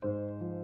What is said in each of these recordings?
Música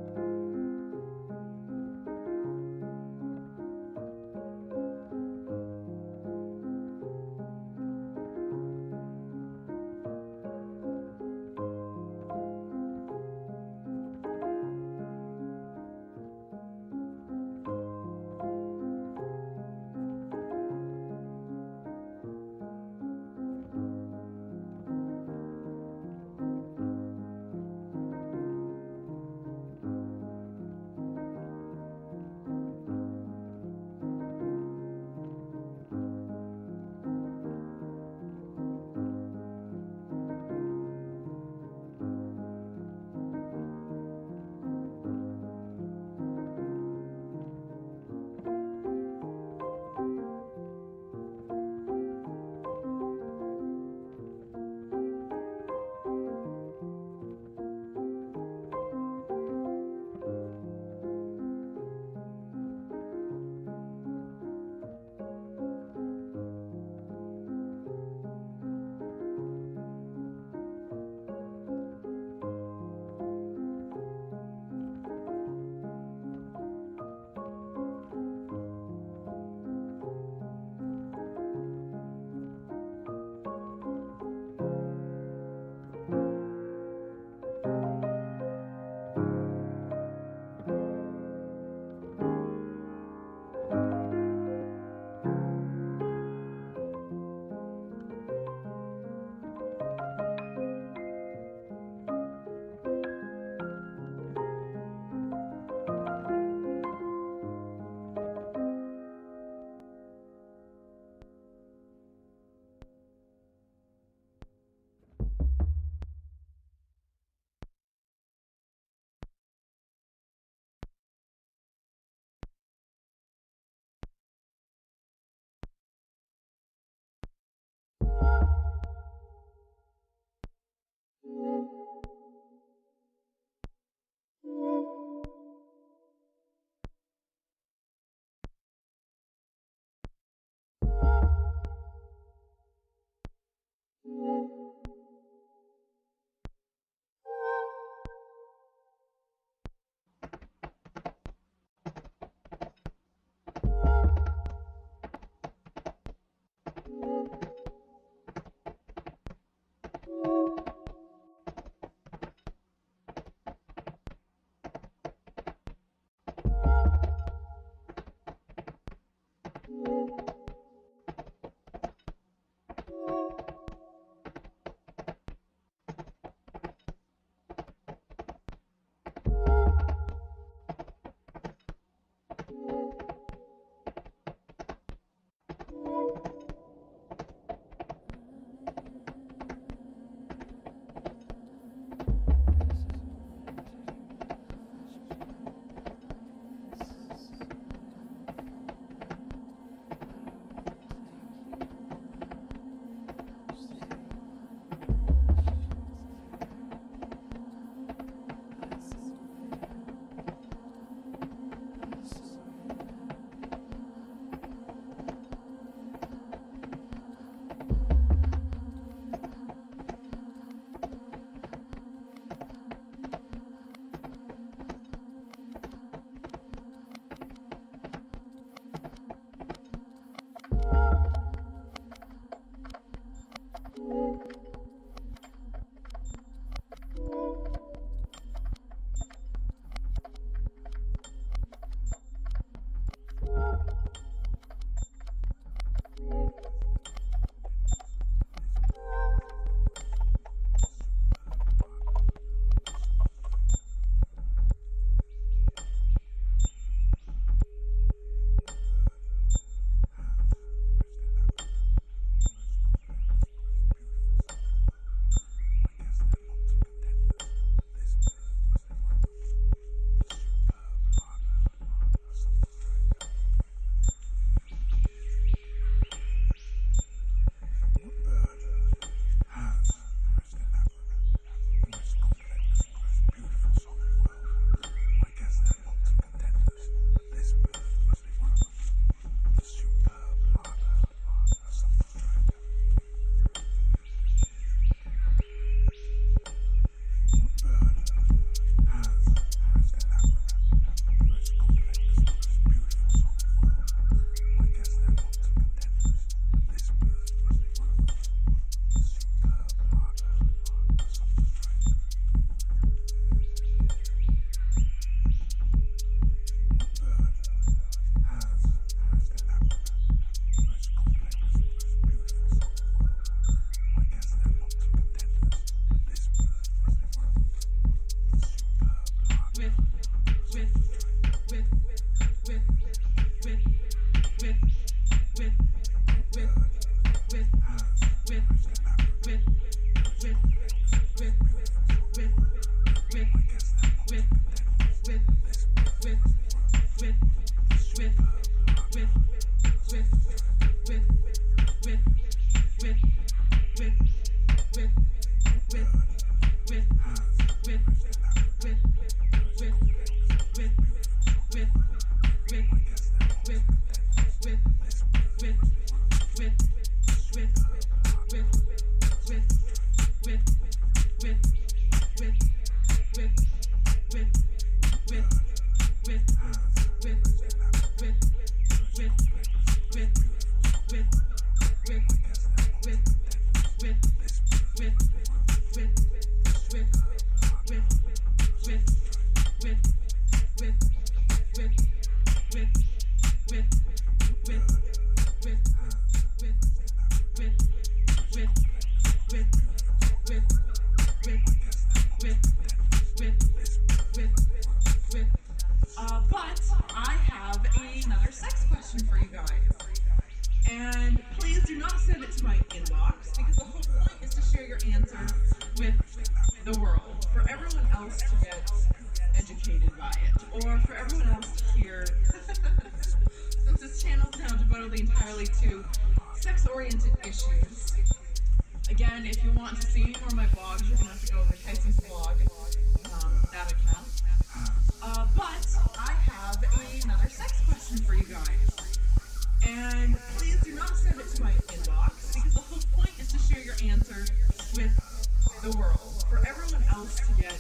else to get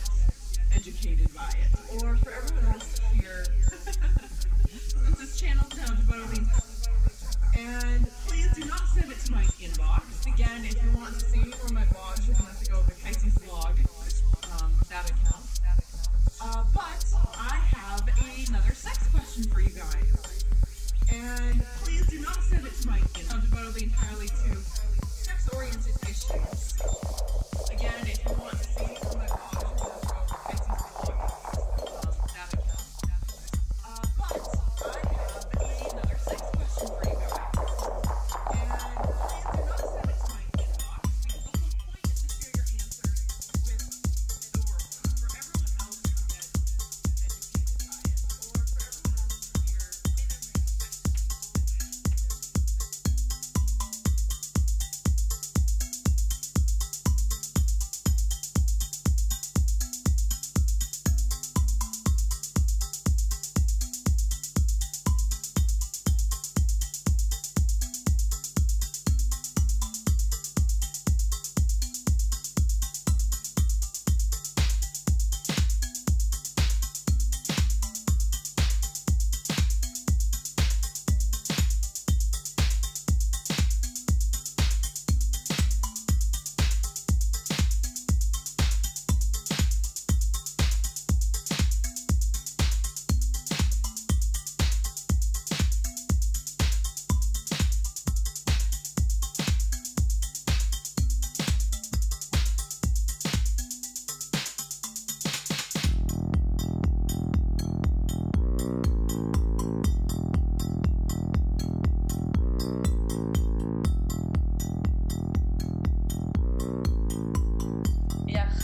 educated by it, or for everyone else to hear that this channel to boating. And please do not send it to my inbox. Again, if you want to see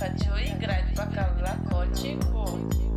Хочу играть пока в локотчику.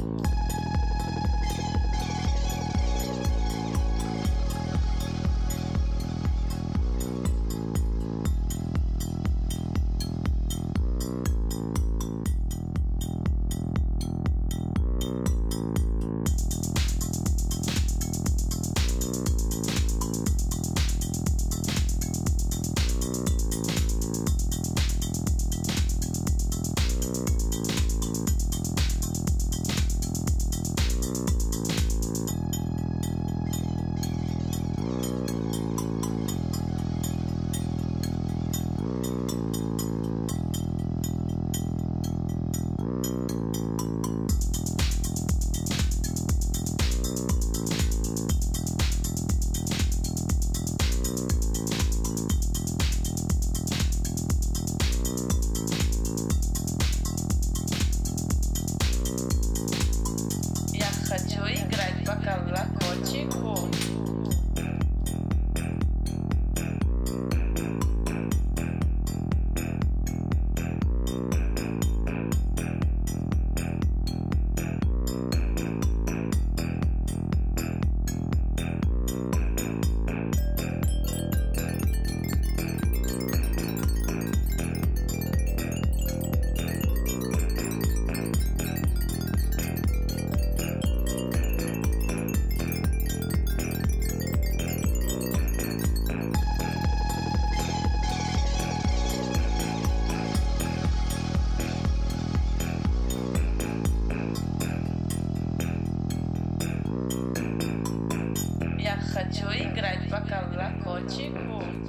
Rajoy grade bacalhau, cote,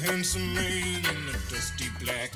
handsome man in a dusty black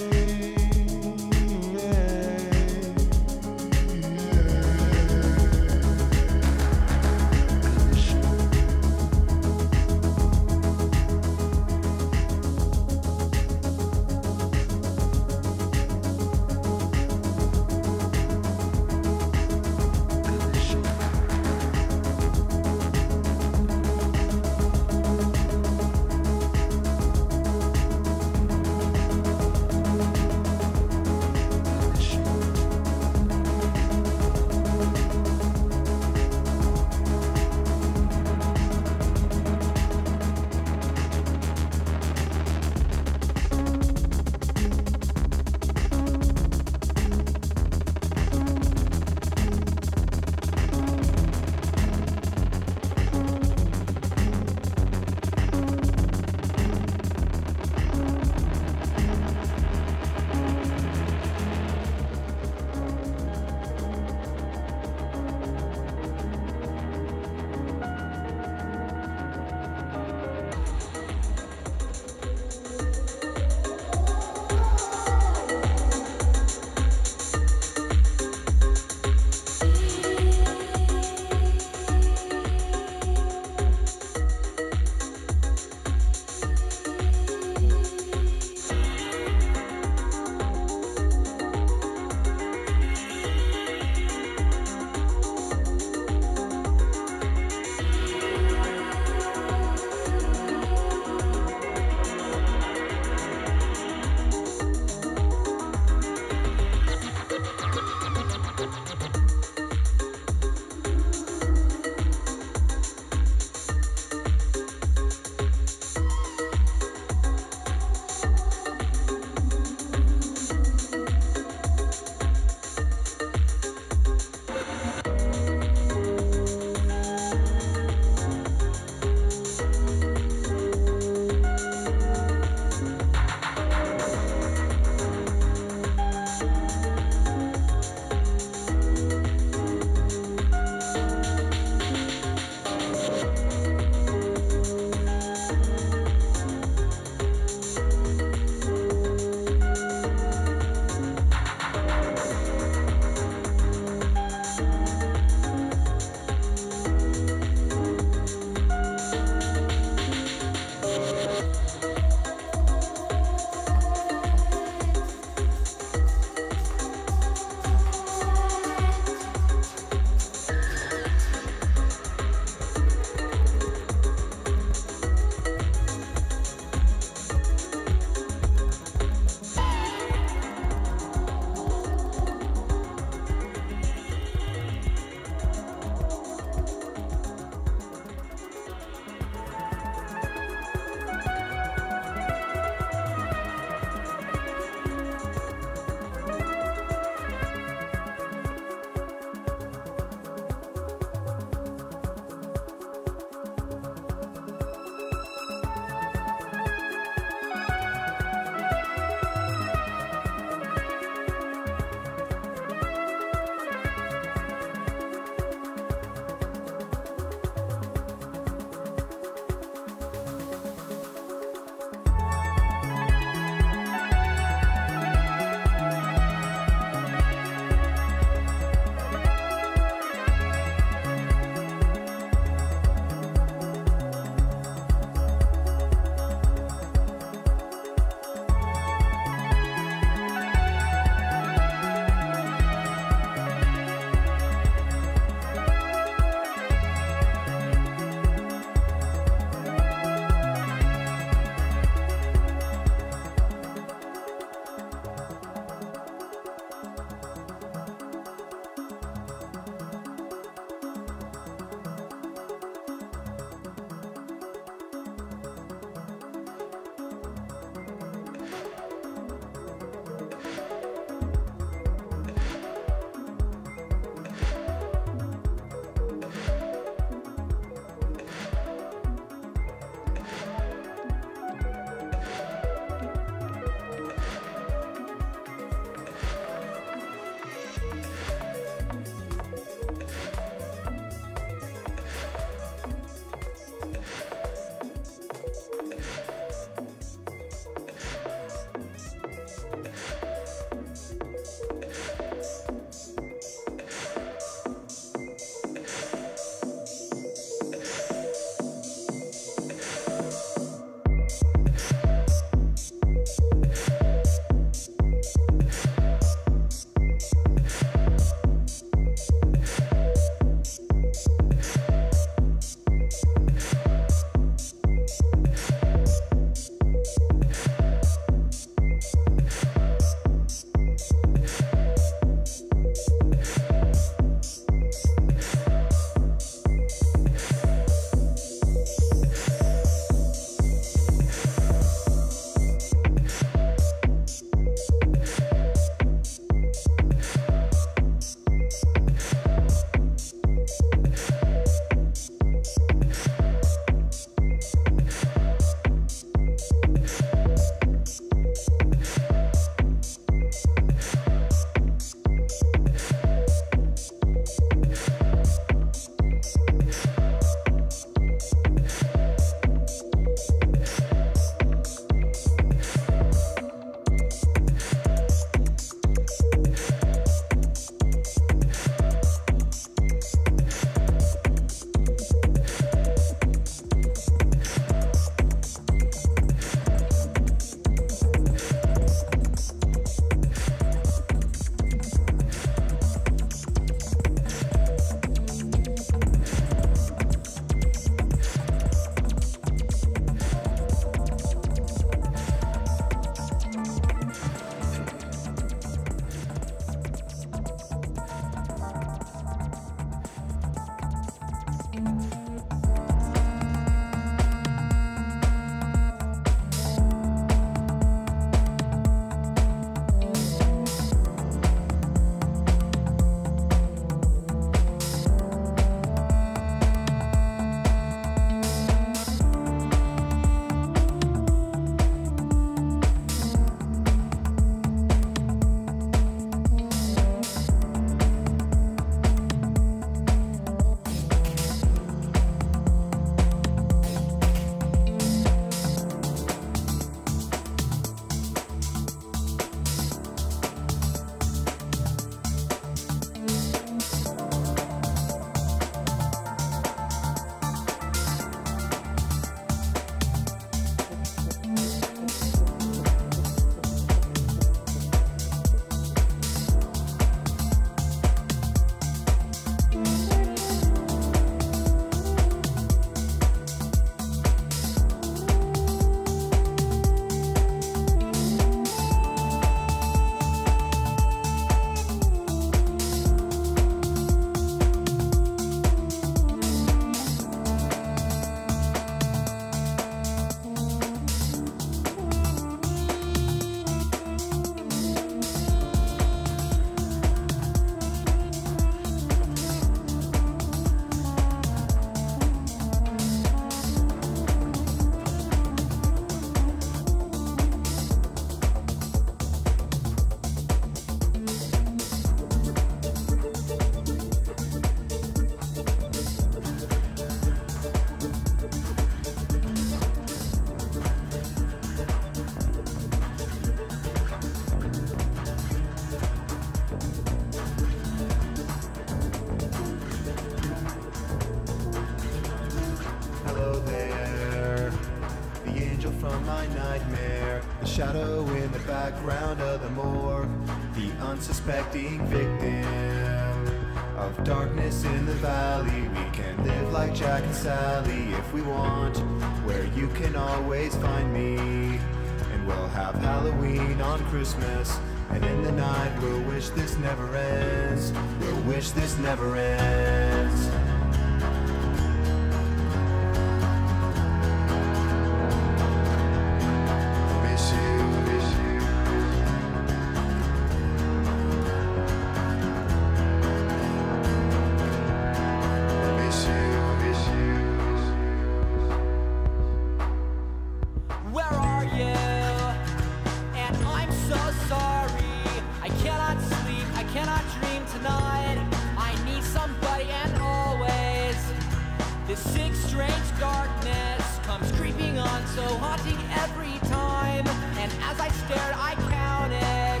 darkness comes creeping on, so haunting every time. And as I stared, I counted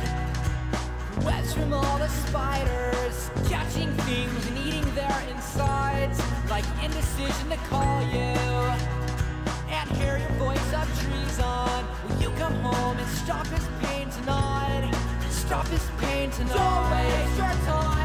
webs from all the spiders, catching things and eating their insides, like indecision to call you and hear your voice of treason. Will you come home and stop his pain tonight? Stop his pain tonight. Don't waste your time.